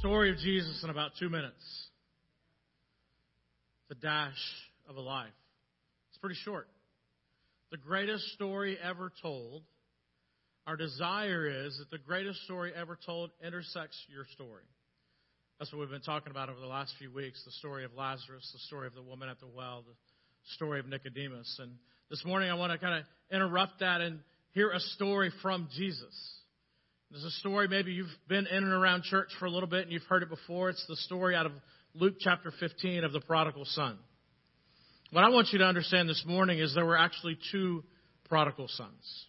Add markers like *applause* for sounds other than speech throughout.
story of Jesus in about two minutes. The dash of a life. It's pretty short. The greatest story ever told. Our desire is that the greatest story ever told intersects your story. That's what we've been talking about over the last few weeks the story of Lazarus, the story of the woman at the well, the story of Nicodemus. And this morning I want to kind of interrupt that and hear a story from Jesus. There's a story, maybe you've been in and around church for a little bit and you've heard it before. It's the story out of Luke chapter 15 of the prodigal son. What I want you to understand this morning is there were actually two prodigal sons.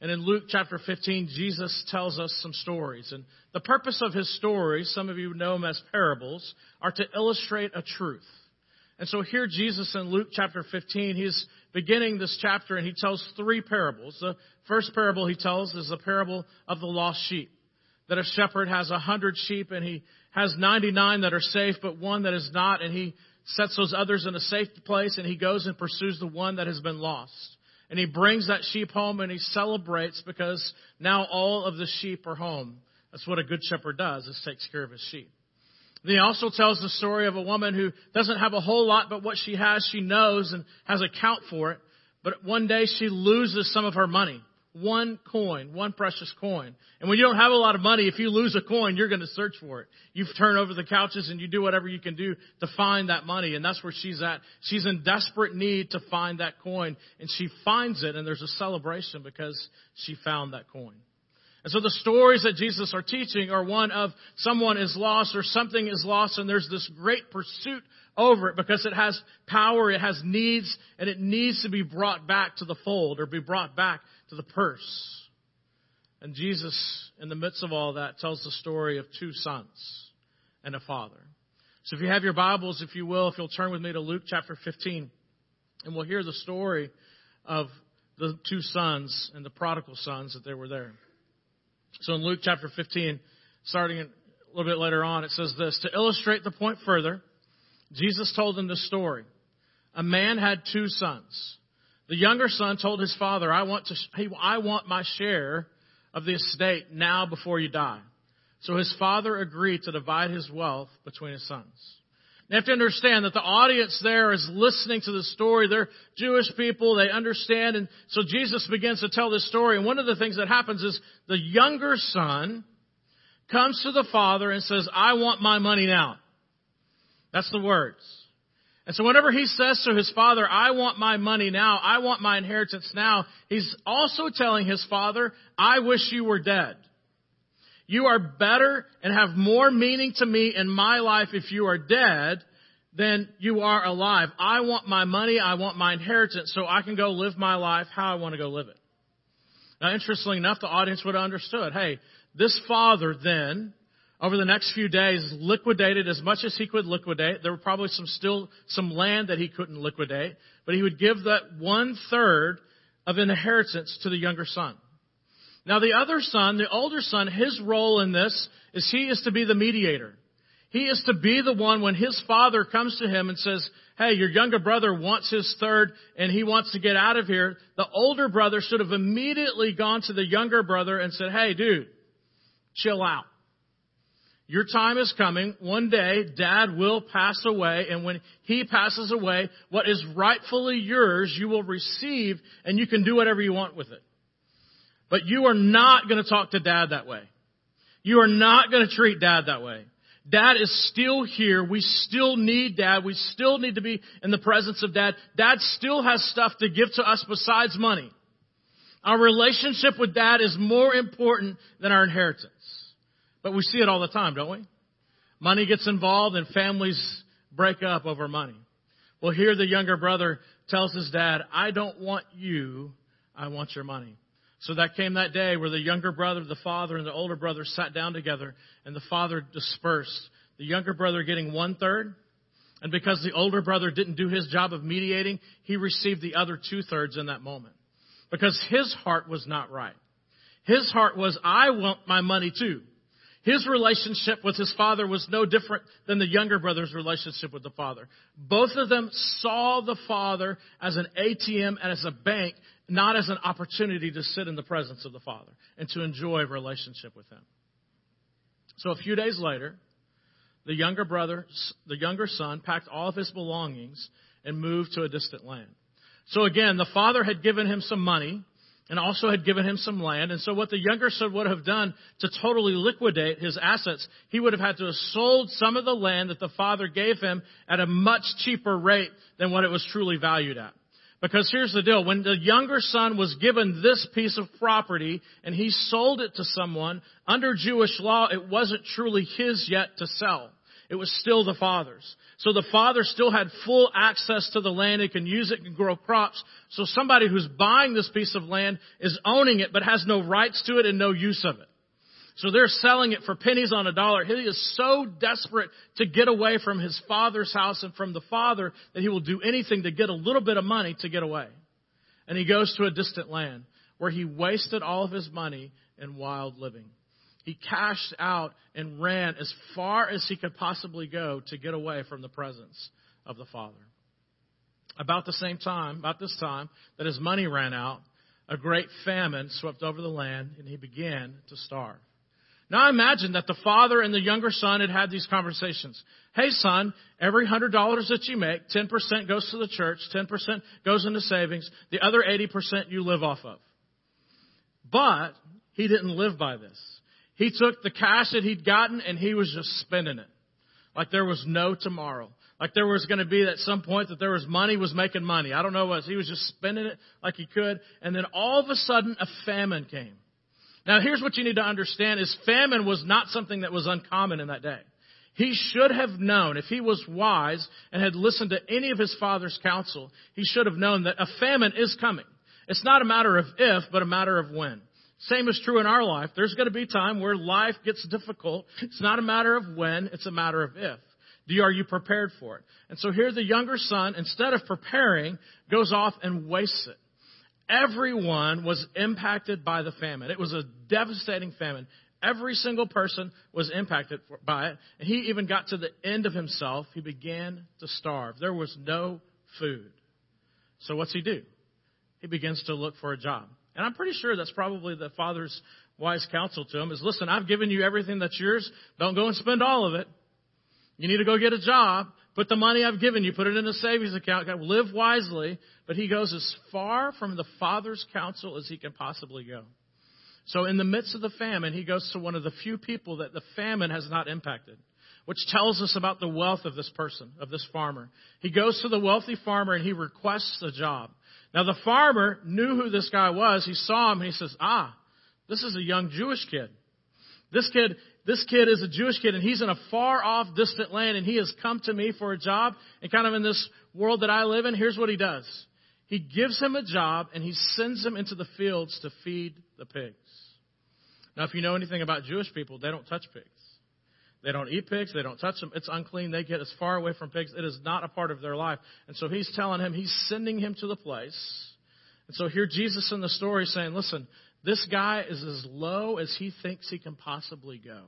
And in Luke chapter 15, Jesus tells us some stories. And the purpose of his stories, some of you know them as parables, are to illustrate a truth. And so here Jesus in Luke chapter 15, he's beginning this chapter and he tells three parables. The first parable he tells is the parable of the lost sheep. That a shepherd has a hundred sheep and he has 99 that are safe, but one that is not, and he sets those others in a safe place and he goes and pursues the one that has been lost. And he brings that sheep home and he celebrates because now all of the sheep are home. That's what a good shepherd does, is takes care of his sheep. Then he also tells the story of a woman who doesn't have a whole lot, but what she has, she knows and has account for it. But one day she loses some of her money. One coin, one precious coin. And when you don't have a lot of money, if you lose a coin, you're going to search for it. You turn over the couches and you do whatever you can do to find that money. And that's where she's at. She's in desperate need to find that coin. And she finds it and there's a celebration because she found that coin. And so the stories that Jesus are teaching are one of someone is lost or something is lost and there's this great pursuit over it because it has power, it has needs, and it needs to be brought back to the fold or be brought back to the purse. And Jesus, in the midst of all that, tells the story of two sons and a father. So if you have your Bibles, if you will, if you'll turn with me to Luke chapter 15, and we'll hear the story of the two sons and the prodigal sons that they were there. So in Luke chapter 15, starting a little bit later on, it says this To illustrate the point further, Jesus told them this story. A man had two sons. The younger son told his father, I want to, I want my share of the estate now before you die. So his father agreed to divide his wealth between his sons. You have to understand that the audience there is listening to the story. They're Jewish people. They understand. And so Jesus begins to tell this story. And one of the things that happens is the younger son comes to the father and says, I want my money now. That's the words. And so whenever he says to his father, I want my money now, I want my inheritance now, he's also telling his father, I wish you were dead. You are better and have more meaning to me in my life if you are dead than you are alive. I want my money, I want my inheritance so I can go live my life how I want to go live it. Now, interestingly enough, the audience would have understood, hey, this father then, over the next few days, liquidated as much as he could liquidate. There were probably some still some land that he couldn't liquidate, but he would give that one third of inheritance to the younger son. Now the other son, the older son, his role in this is he is to be the mediator. He is to be the one when his father comes to him and says, hey, your younger brother wants his third and he wants to get out of here. The older brother should have immediately gone to the younger brother and said, hey dude, chill out. Your time is coming. One day, dad will pass away, and when he passes away, what is rightfully yours, you will receive, and you can do whatever you want with it. But you are not going to talk to dad that way. You are not going to treat dad that way. Dad is still here. We still need dad. We still need to be in the presence of dad. Dad still has stuff to give to us besides money. Our relationship with dad is more important than our inheritance. But we see it all the time, don't we? Money gets involved and families break up over money. Well, here the younger brother tells his dad, I don't want you, I want your money. So that came that day where the younger brother, the father, and the older brother sat down together and the father dispersed. The younger brother getting one third. And because the older brother didn't do his job of mediating, he received the other two thirds in that moment. Because his heart was not right. His heart was, I want my money too. His relationship with his father was no different than the younger brother's relationship with the father. Both of them saw the father as an ATM and as a bank not as an opportunity to sit in the presence of the Father and to enjoy a relationship with Him. So a few days later, the younger brother, the younger son, packed all of his belongings and moved to a distant land. So again, the father had given him some money and also had given him some land. And so what the younger son would have done to totally liquidate his assets, he would have had to have sold some of the land that the father gave him at a much cheaper rate than what it was truly valued at. Because here's the deal. When the younger son was given this piece of property and he sold it to someone, under Jewish law, it wasn't truly his yet to sell. It was still the father's. So the father still had full access to the land. He can use it and grow crops. So somebody who's buying this piece of land is owning it but has no rights to it and no use of it. So they're selling it for pennies on a dollar. He is so desperate to get away from his father's house and from the father that he will do anything to get a little bit of money to get away. And he goes to a distant land where he wasted all of his money in wild living. He cashed out and ran as far as he could possibly go to get away from the presence of the father. About the same time, about this time that his money ran out, a great famine swept over the land and he began to starve. Now imagine that the father and the younger son had had these conversations. Hey son, every hundred dollars that you make, 10% goes to the church, 10% goes into savings, the other 80% you live off of. But he didn't live by this. He took the cash that he'd gotten and he was just spending it. Like there was no tomorrow. Like there was going to be at some point that there was money was making money. I don't know what. He was just spending it like he could. And then all of a sudden a famine came. Now here's what you need to understand is famine was not something that was uncommon in that day. He should have known, if he was wise and had listened to any of his father's counsel, he should have known that a famine is coming. It's not a matter of if, but a matter of when. Same is true in our life. There's going to be time where life gets difficult. It's not a matter of when, it's a matter of if. Are you prepared for it? And so here the younger son, instead of preparing, goes off and wastes it everyone was impacted by the famine. It was a devastating famine. Every single person was impacted by it. And he even got to the end of himself. He began to starve. There was no food. So what's he do? He begins to look for a job. And I'm pretty sure that's probably the father's wise counsel to him is listen, I've given you everything that's yours. Don't go and spend all of it. You need to go get a job. Put the money I've given you, put it in a savings account. Live wisely. But he goes as far from the Father's counsel as he can possibly go. So in the midst of the famine, he goes to one of the few people that the famine has not impacted, which tells us about the wealth of this person, of this farmer. He goes to the wealthy farmer and he requests a job. Now the farmer knew who this guy was. He saw him and he says, ah, this is a young Jewish kid. This kid this kid is a Jewish kid and he's in a far off distant land and he has come to me for a job and kind of in this world that I live in, here's what he does. He gives him a job and he sends him into the fields to feed the pigs. Now, if you know anything about Jewish people, they don't touch pigs. They don't eat pigs. They don't touch them. It's unclean. They get as far away from pigs. It is not a part of their life. And so he's telling him, he's sending him to the place. And so here Jesus in the story saying, listen, this guy is as low as he thinks he can possibly go.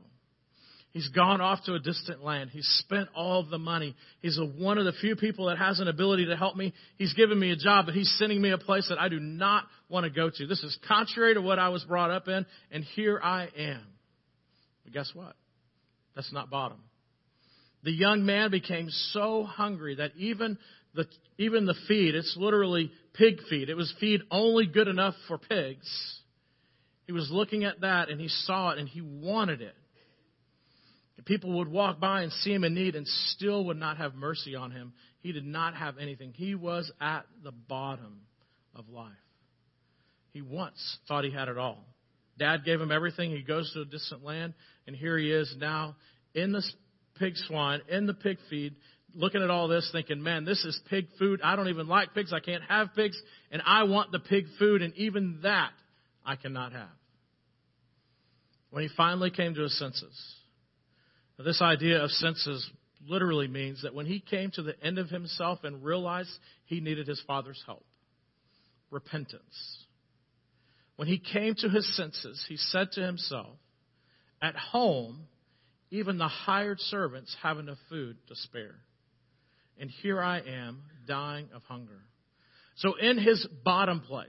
He's gone off to a distant land. He's spent all the money. He's a, one of the few people that has an ability to help me. He's given me a job, but he's sending me a place that I do not want to go to. This is contrary to what I was brought up in, and here I am. But guess what? That's not bottom. The young man became so hungry that even the, even the feed, it's literally pig feed. It was feed only good enough for pigs he was looking at that and he saw it and he wanted it. people would walk by and see him in need and still would not have mercy on him. He did not have anything. He was at the bottom of life. He once thought he had it all. Dad gave him everything. He goes to a distant land, and here he is now in the pig swine, in the pig feed, looking at all this, thinking, man, this is pig food. I don't even like pigs. I can't have pigs, and I want the pig food, and even that I cannot have. When he finally came to his senses, now, this idea of senses literally means that when he came to the end of himself and realized he needed his father's help, repentance. When he came to his senses, he said to himself, At home, even the hired servants have enough food to spare. And here I am dying of hunger. So, in his bottom place,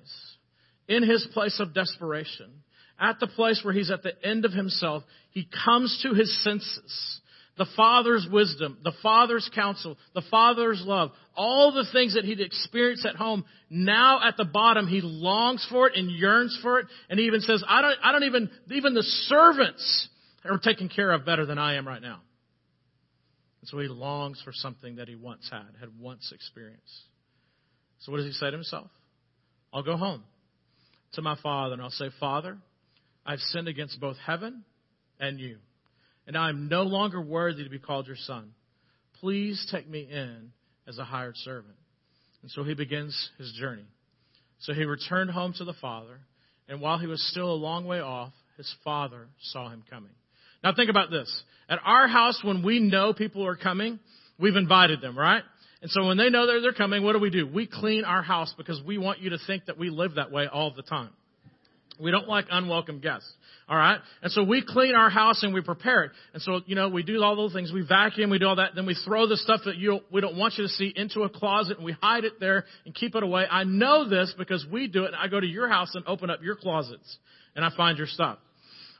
in his place of desperation, at the place where he's at the end of himself, he comes to his senses the Father's wisdom, the Father's counsel, the Father's love, all the things that he'd experienced at home, now at the bottom, he longs for it and yearns for it. And he even says, I don't, I don't even, even the servants are taken care of better than I am right now. And so he longs for something that he once had, had once experienced. So what does he say to himself? I'll go home to my father and I'll say, Father, I've sinned against both heaven and you and I am no longer worthy to be called your son. Please take me in as a hired servant. And so he begins his journey. So he returned home to the father, and while he was still a long way off, his father saw him coming. Now think about this. At our house, when we know people are coming, we've invited them, right? And so when they know that they're coming, what do we do? We clean our house because we want you to think that we live that way all the time. We don't like unwelcome guests. All right? And so we clean our house and we prepare it. And so, you know, we do all those things. We vacuum, we do all that. Then we throw the stuff that you, we don't want you to see into a closet and we hide it there and keep it away. I know this because we do it. I go to your house and open up your closets and I find your stuff.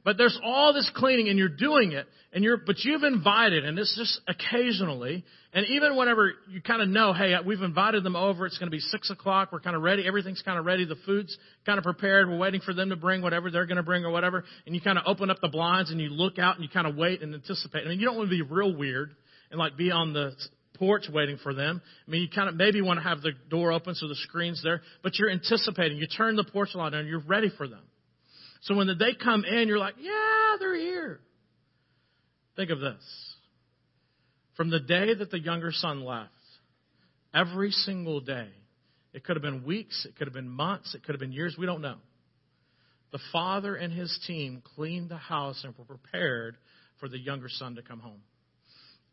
But there's all this cleaning and you're doing it and you're, but you've invited and it's just occasionally. And even whenever you kind of know, hey, uh, we've invited them over. It's going to be six o'clock. We're kind of ready. Everything's kind of ready. The food's kind of prepared. We're waiting for them to bring whatever they're going to bring or whatever. And you kind of open up the blinds and you look out and you kind of wait and anticipate. I mean, you don't want to be real weird and like be on the porch waiting for them. I mean, you kind of maybe want to have the door open so the screen's there, but you're anticipating. You turn the porch light on you're ready for them. So when they come in, you're like, yeah, they're here. Think of this. From the day that the younger son left, every single day, it could have been weeks, it could have been months, it could have been years, we don't know. The father and his team cleaned the house and were prepared for the younger son to come home.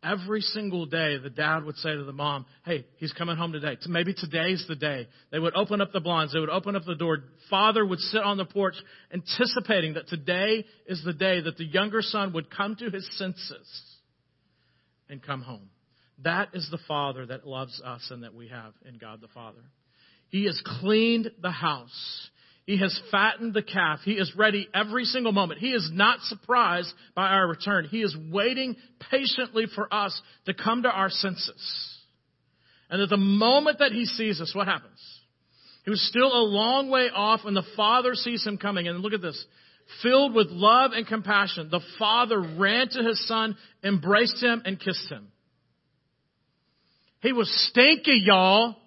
Every single day, the dad would say to the mom, Hey, he's coming home today. Maybe today's the day. They would open up the blinds. They would open up the door. Father would sit on the porch anticipating that today is the day that the younger son would come to his senses and come home. That is the Father that loves us and that we have in God the Father. He has cleaned the house. He has fattened the calf. He is ready every single moment. He is not surprised by our return. He is waiting patiently for us to come to our senses. And at the moment that he sees us, what happens? He was still a long way off and the father sees him coming. And look at this. Filled with love and compassion, the father ran to his son, embraced him, and kissed him. He was stinky, y'all.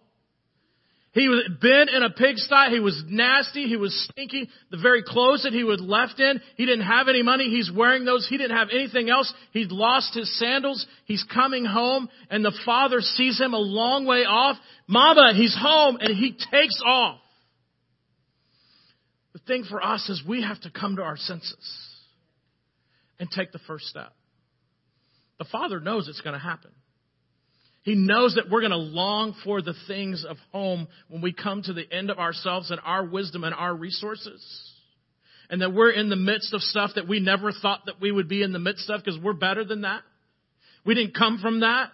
He had been in a pigsty. He was nasty. He was stinky. The very clothes that he was left in, he didn't have any money. He's wearing those. He didn't have anything else. He'd lost his sandals. He's coming home and the father sees him a long way off. Mama, he's home and he takes off. The thing for us is we have to come to our senses and take the first step. The father knows it's going to happen. He knows that we're going to long for the things of home when we come to the end of ourselves and our wisdom and our resources. And that we're in the midst of stuff that we never thought that we would be in the midst of because we're better than that. We didn't come from that.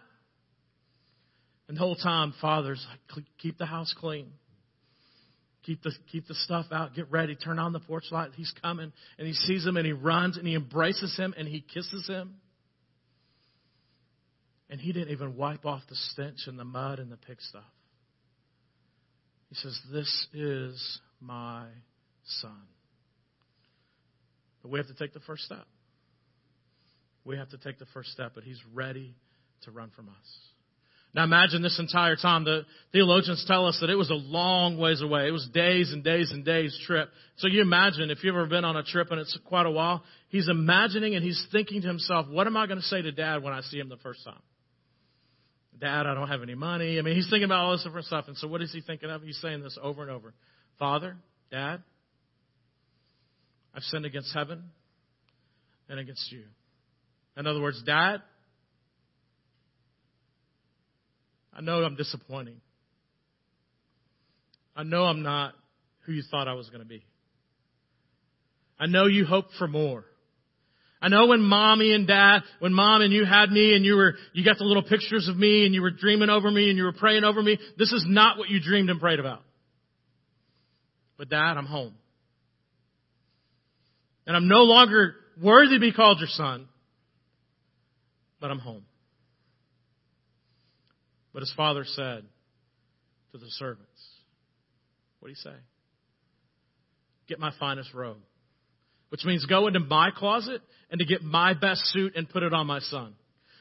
And the whole time, Father's like, keep the house clean. Keep the, keep the stuff out. Get ready. Turn on the porch light. He's coming. And he sees him and he runs and he embraces him and he kisses him. And he didn't even wipe off the stench and the mud and the pig stuff. He says, This is my son. But we have to take the first step. We have to take the first step, but he's ready to run from us. Now imagine this entire time. The theologians tell us that it was a long ways away. It was days and days and days trip. So you imagine if you've ever been on a trip and it's quite a while, he's imagining and he's thinking to himself, what am I going to say to dad when I see him the first time? Dad, I don't have any money. I mean, he's thinking about all this different stuff. And so what is he thinking of? He's saying this over and over. Father, Dad, I've sinned against heaven and against you. In other words, Dad, I know I'm disappointing. I know I'm not who you thought I was going to be. I know you hoped for more. I know when mommy and dad, when mom and you had me and you were, you got the little pictures of me and you were dreaming over me and you were praying over me. This is not what you dreamed and prayed about. But dad, I'm home. And I'm no longer worthy to be called your son. but I'm home. But his father said to the servants, What do you say? Get my finest robe. Which means go into my closet and to get my best suit and put it on my son.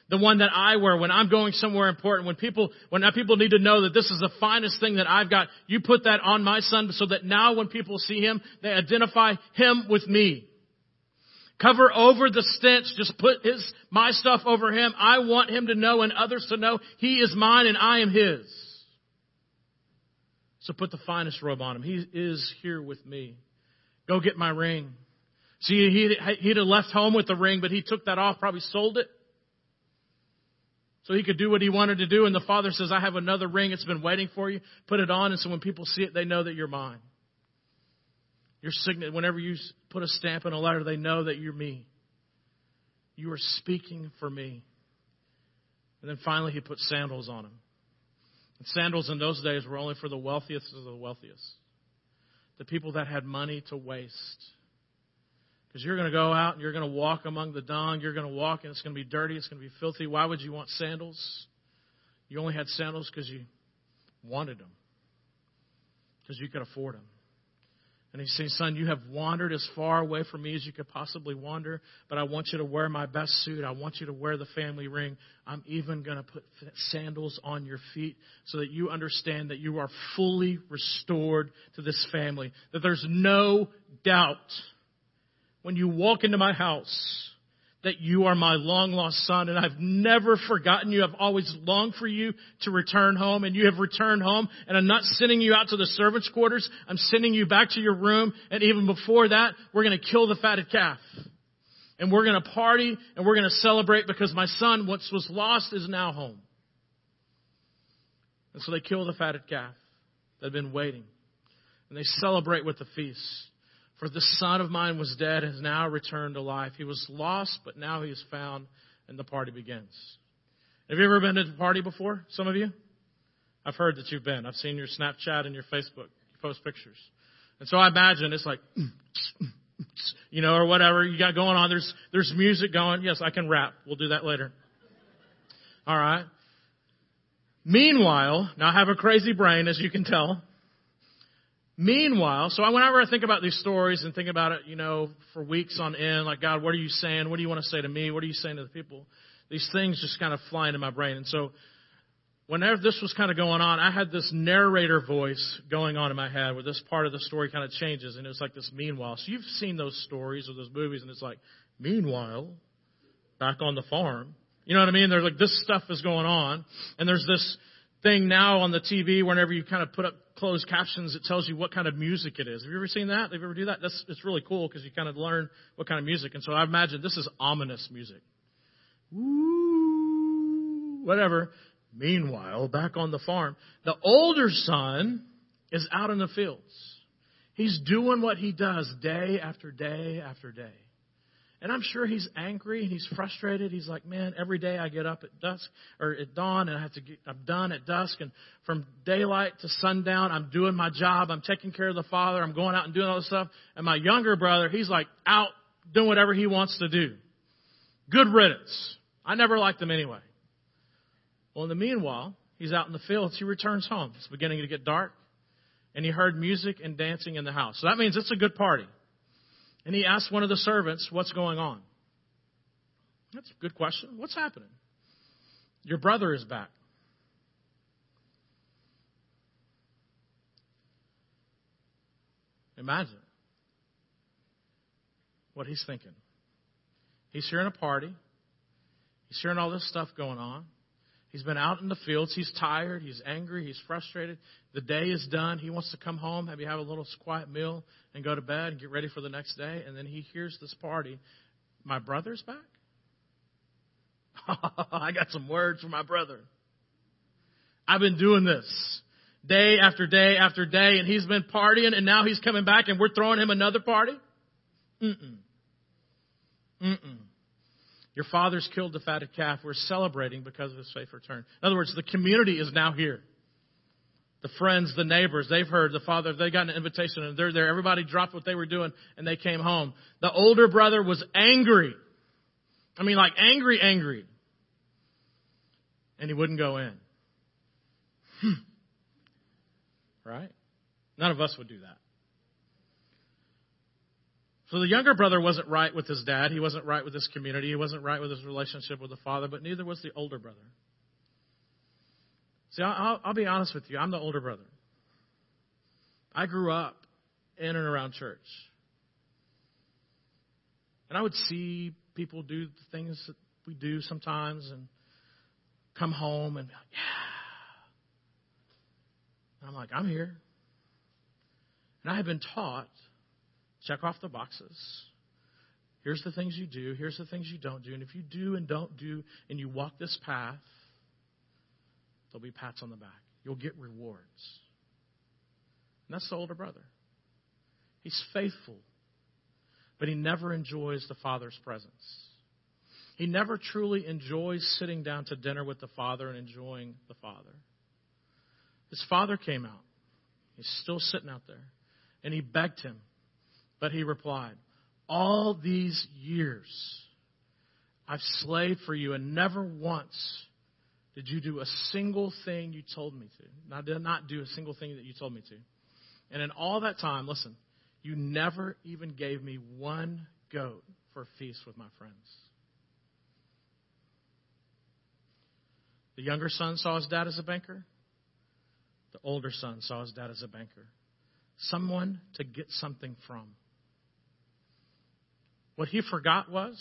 The one that I wear when I'm going somewhere important, when people, when people need to know that this is the finest thing that I've got, you put that on my son so that now when people see him, they identify him with me. Cover over the stench. Just put his, my stuff over him. I want him to know and others to know he is mine and I am his. So put the finest robe on him. He is here with me. Go get my ring. See, he'd, he'd have left home with the ring, but he took that off, probably sold it. So he could do what he wanted to do. And the father says, I have another ring. It's been waiting for you. Put it on. And so when people see it, they know that you're mine. Your signet, whenever you put a stamp in a letter, they know that you're me. You are speaking for me. And then finally, he put sandals on him. And sandals in those days were only for the wealthiest of the wealthiest, the people that had money to waste. Because you're going to go out and you're going to walk among the dung. You're going to walk and it's going to be dirty. It's going to be filthy. Why would you want sandals? You only had sandals because you wanted them, because you could afford them. And he's saying, Son, you have wandered as far away from me as you could possibly wander, but I want you to wear my best suit. I want you to wear the family ring. I'm even going to put sandals on your feet so that you understand that you are fully restored to this family. That there's no doubt when you walk into my house that you are my long lost son and I've never forgotten you. I've always longed for you to return home and you have returned home and I'm not sending you out to the servants quarters. I'm sending you back to your room and even before that, we're going to kill the fatted calf. And we're going to party and we're going to celebrate because my son, what was lost, is now home. And so they kill the fatted calf that had been waiting. And they celebrate with the feast. For the son of mine was dead and has now returned to life. He was lost, but now he is found, and the party begins. Have you ever been to a party before? Some of you? I've heard that you've been. I've seen your Snapchat and your Facebook. You post pictures. And so I imagine it's like, *clears throat* you know, or whatever you got going on. There's, there's music going. Yes, I can rap. We'll do that later. All right. Meanwhile, now I have a crazy brain, as you can tell. Meanwhile, so whenever I think about these stories and think about it, you know, for weeks on end, like, God, what are you saying? What do you want to say to me? What are you saying to the people? These things just kind of fly into my brain. And so, whenever this was kind of going on, I had this narrator voice going on in my head where this part of the story kind of changes. And it was like this meanwhile. So you've seen those stories or those movies and it's like, meanwhile, back on the farm. You know what I mean? There's like this stuff is going on. And there's this thing now on the TV whenever you kind of put up closed captions, it tells you what kind of music it is. Have you ever seen that? Have you ever do that? That's it's really cool because you kind of learn what kind of music. And so I imagine this is ominous music. Whatever. Meanwhile, back on the farm, the older son is out in the fields. He's doing what he does day after day after day. And I'm sure he's angry and he's frustrated. He's like, man, every day I get up at dusk or at dawn and I have to get, I'm done at dusk. And from daylight to sundown, I'm doing my job. I'm taking care of the father. I'm going out and doing all this stuff. And my younger brother, he's like out doing whatever he wants to do. Good riddance. I never liked him anyway. Well, in the meanwhile, he's out in the fields. He returns home. It's beginning to get dark. And he heard music and dancing in the house. So that means it's a good party. And he asked one of the servants, What's going on? That's a good question. What's happening? Your brother is back. Imagine what he's thinking. He's hearing a party. He's hearing all this stuff going on. He's been out in the fields. He's tired. He's angry. He's frustrated. The day is done. He wants to come home, maybe have a little quiet meal, and go to bed and get ready for the next day. And then he hears this party. My brother's back? *laughs* I got some words for my brother. I've been doing this day after day after day, and he's been partying, and now he's coming back, and we're throwing him another party? Mm-mm. Mm-mm. Your father's killed the fatted calf. We're celebrating because of his safe return. In other words, the community is now here. The friends, the neighbors, they've heard the father, they got an invitation and they're there. Everybody dropped what they were doing and they came home. The older brother was angry. I mean, like angry, angry. and he wouldn't go in. Hmm. Right? None of us would do that. So the younger brother wasn't right with his dad. He wasn't right with his community. He wasn't right with his relationship with the father, but neither was the older brother. See, I'll, I'll be honest with you. I'm the older brother. I grew up in and around church. And I would see people do the things that we do sometimes and come home and be like, yeah. And I'm like, I'm here. And I have been taught check off the boxes. Here's the things you do. Here's the things you don't do. And if you do and don't do and you walk this path, there'll be pats on the back. You'll get rewards. And that's the older brother. He's faithful, but he never enjoys the Father's presence. He never truly enjoys sitting down to dinner with the Father and enjoying the Father. His father came out. He's still sitting out there. And he begged him. But he replied, All these years I've slaved for you, and never once did you do a single thing you told me to. I did not do a single thing that you told me to. And in all that time, listen, you never even gave me one goat for a feast with my friends. The younger son saw his dad as a banker. The older son saw his dad as a banker. Someone to get something from. What he forgot was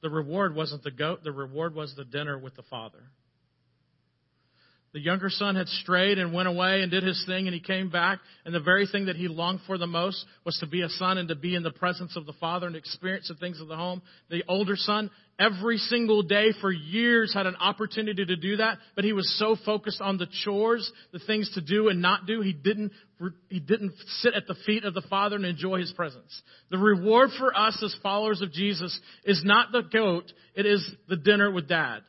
the reward wasn't the goat, the reward was the dinner with the father. The younger son had strayed and went away and did his thing, and he came back. And the very thing that he longed for the most was to be a son and to be in the presence of the father and experience the things of the home. The older son, every single day for years, had an opportunity to do that, but he was so focused on the chores, the things to do and not do, he didn't, he didn't sit at the feet of the father and enjoy his presence. The reward for us as followers of Jesus is not the goat, it is the dinner with dad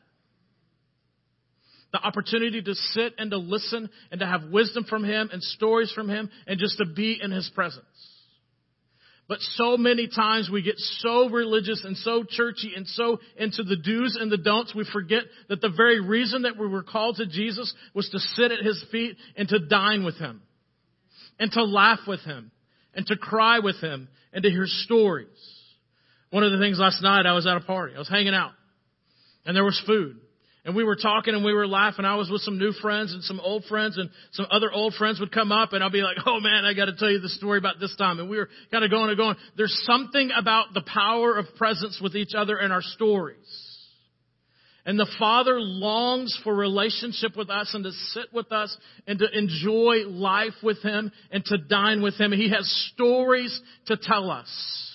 the opportunity to sit and to listen and to have wisdom from Him and stories from Him and just to be in His presence. But so many times we get so religious and so churchy and so into the do's and the don'ts, we forget that the very reason that we were called to Jesus was to sit at His feet and to dine with Him and to laugh with Him and to cry with Him and to hear stories. One of the things last night, I was at a party. I was hanging out and there was food. And we were talking and we were laughing. I was with some new friends and some old friends and some other old friends would come up and I'll be like, oh man, I gotta tell you the story about this time. And we were kind of going and going. There's something about the power of presence with each other in our stories. And the Father longs for relationship with us and to sit with us and to enjoy life with Him and to dine with Him. He has stories to tell us.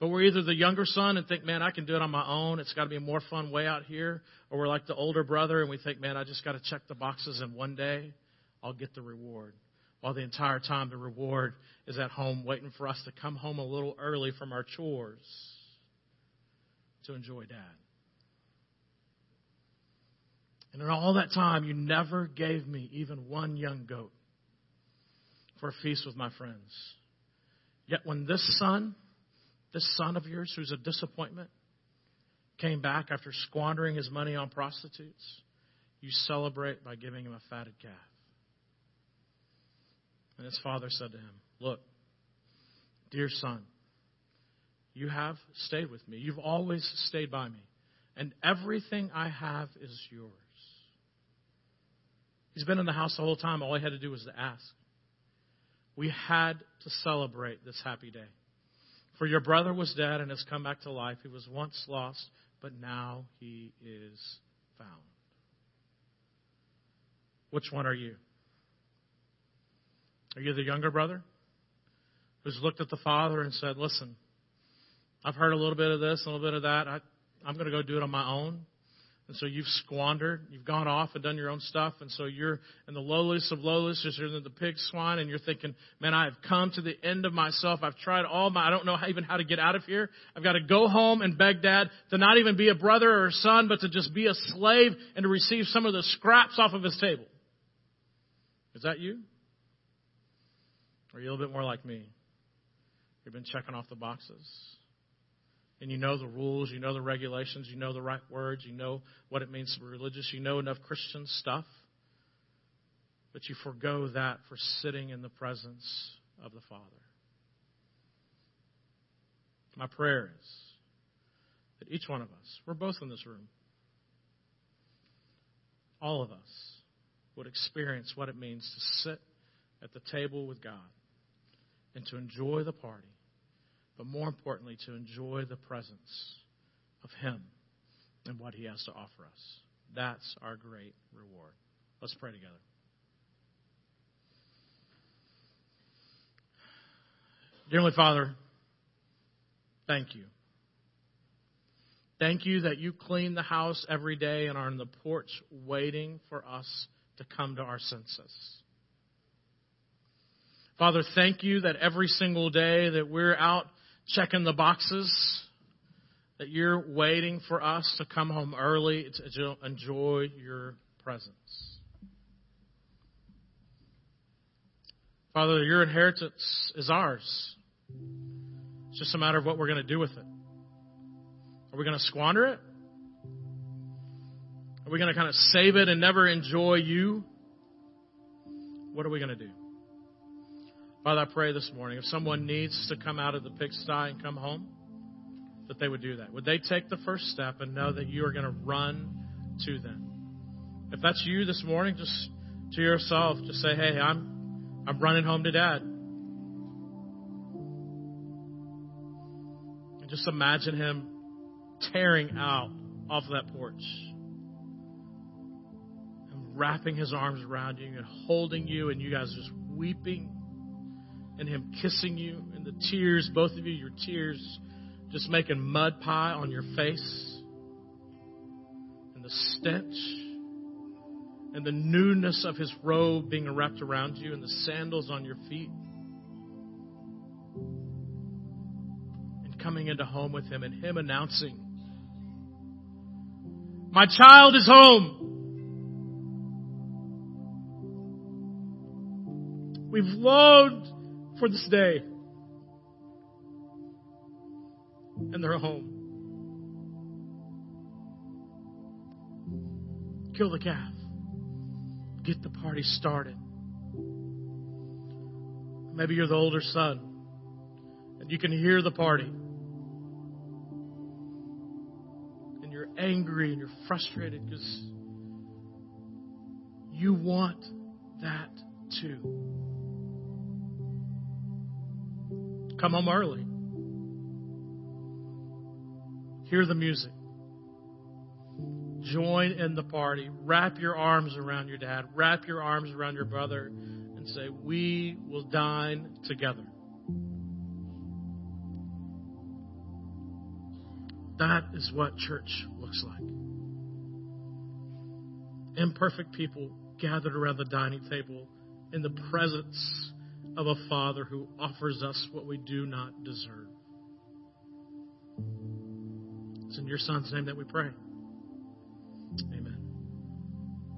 But we're either the younger son and think, man, I can do it on my own. It's got to be a more fun way out here. Or we're like the older brother and we think, man, I just got to check the boxes and one day I'll get the reward. While the entire time the reward is at home waiting for us to come home a little early from our chores to enjoy dad. And in all that time, you never gave me even one young goat for a feast with my friends. Yet when this son this son of yours who's a disappointment came back after squandering his money on prostitutes. You celebrate by giving him a fatted calf. And his father said to him, Look, dear son, you have stayed with me. You've always stayed by me. And everything I have is yours. He's been in the house the whole time. All he had to do was to ask. We had to celebrate this happy day. For your brother was dead and has come back to life. He was once lost, but now he is found. Which one are you? Are you the younger brother who's looked at the father and said, Listen, I've heard a little bit of this, a little bit of that. I, I'm going to go do it on my own. And so you've squandered, you've gone off and done your own stuff, and so you're in the lowliest of lowliest, just in the pig swine, and you're thinking, man, I have come to the end of myself. I've tried all my, I don't know how, even how to get out of here. I've got to go home and beg dad to not even be a brother or a son, but to just be a slave and to receive some of the scraps off of his table. Is that you? Or are you a little bit more like me? You've been checking off the boxes. And you know the rules, you know the regulations, you know the right words, you know what it means to be religious, you know enough Christian stuff, but you forego that for sitting in the presence of the Father. My prayer is that each one of us, we're both in this room, all of us would experience what it means to sit at the table with God and to enjoy the party but more importantly, to enjoy the presence of Him and what He has to offer us. That's our great reward. Let's pray together. Dearly Father, thank you. Thank you that you clean the house every day and are on the porch waiting for us to come to our senses. Father, thank you that every single day that we're out checking the boxes, that you're waiting for us to come home early to enjoy your presence. Father, your inheritance is ours. It's just a matter of what we're going to do with it. Are we going to squander it? Are we going to kind of save it and never enjoy you? What are we going to do? Father, I pray this morning if someone needs to come out of the pigsty and come home, that they would do that. Would they take the first step and know that you are going to run to them? If that's you this morning, just to yourself, just say, "Hey, I'm I'm running home to Dad." And just imagine him tearing out off of that porch and wrapping his arms around you and holding you, and you guys just weeping and Him kissing you, and the tears, both of you, your tears just making mud pie on your face, and the stench, and the newness of His robe being wrapped around you, and the sandals on your feet. And coming into home with Him, and Him announcing, My child is home. We've longed for this day. And they're home. Kill the calf. Get the party started. Maybe you're the older son and you can hear the party. And you're angry and you're frustrated because you want that too. Come home early. Hear the music. Join in the party. Wrap your arms around your dad. Wrap your arms around your brother and say, We will dine together. That is what church looks like. Imperfect people gathered around the dining table in the presence of a Father who offers us what we do not deserve. It's in your Son's name that we pray. Amen.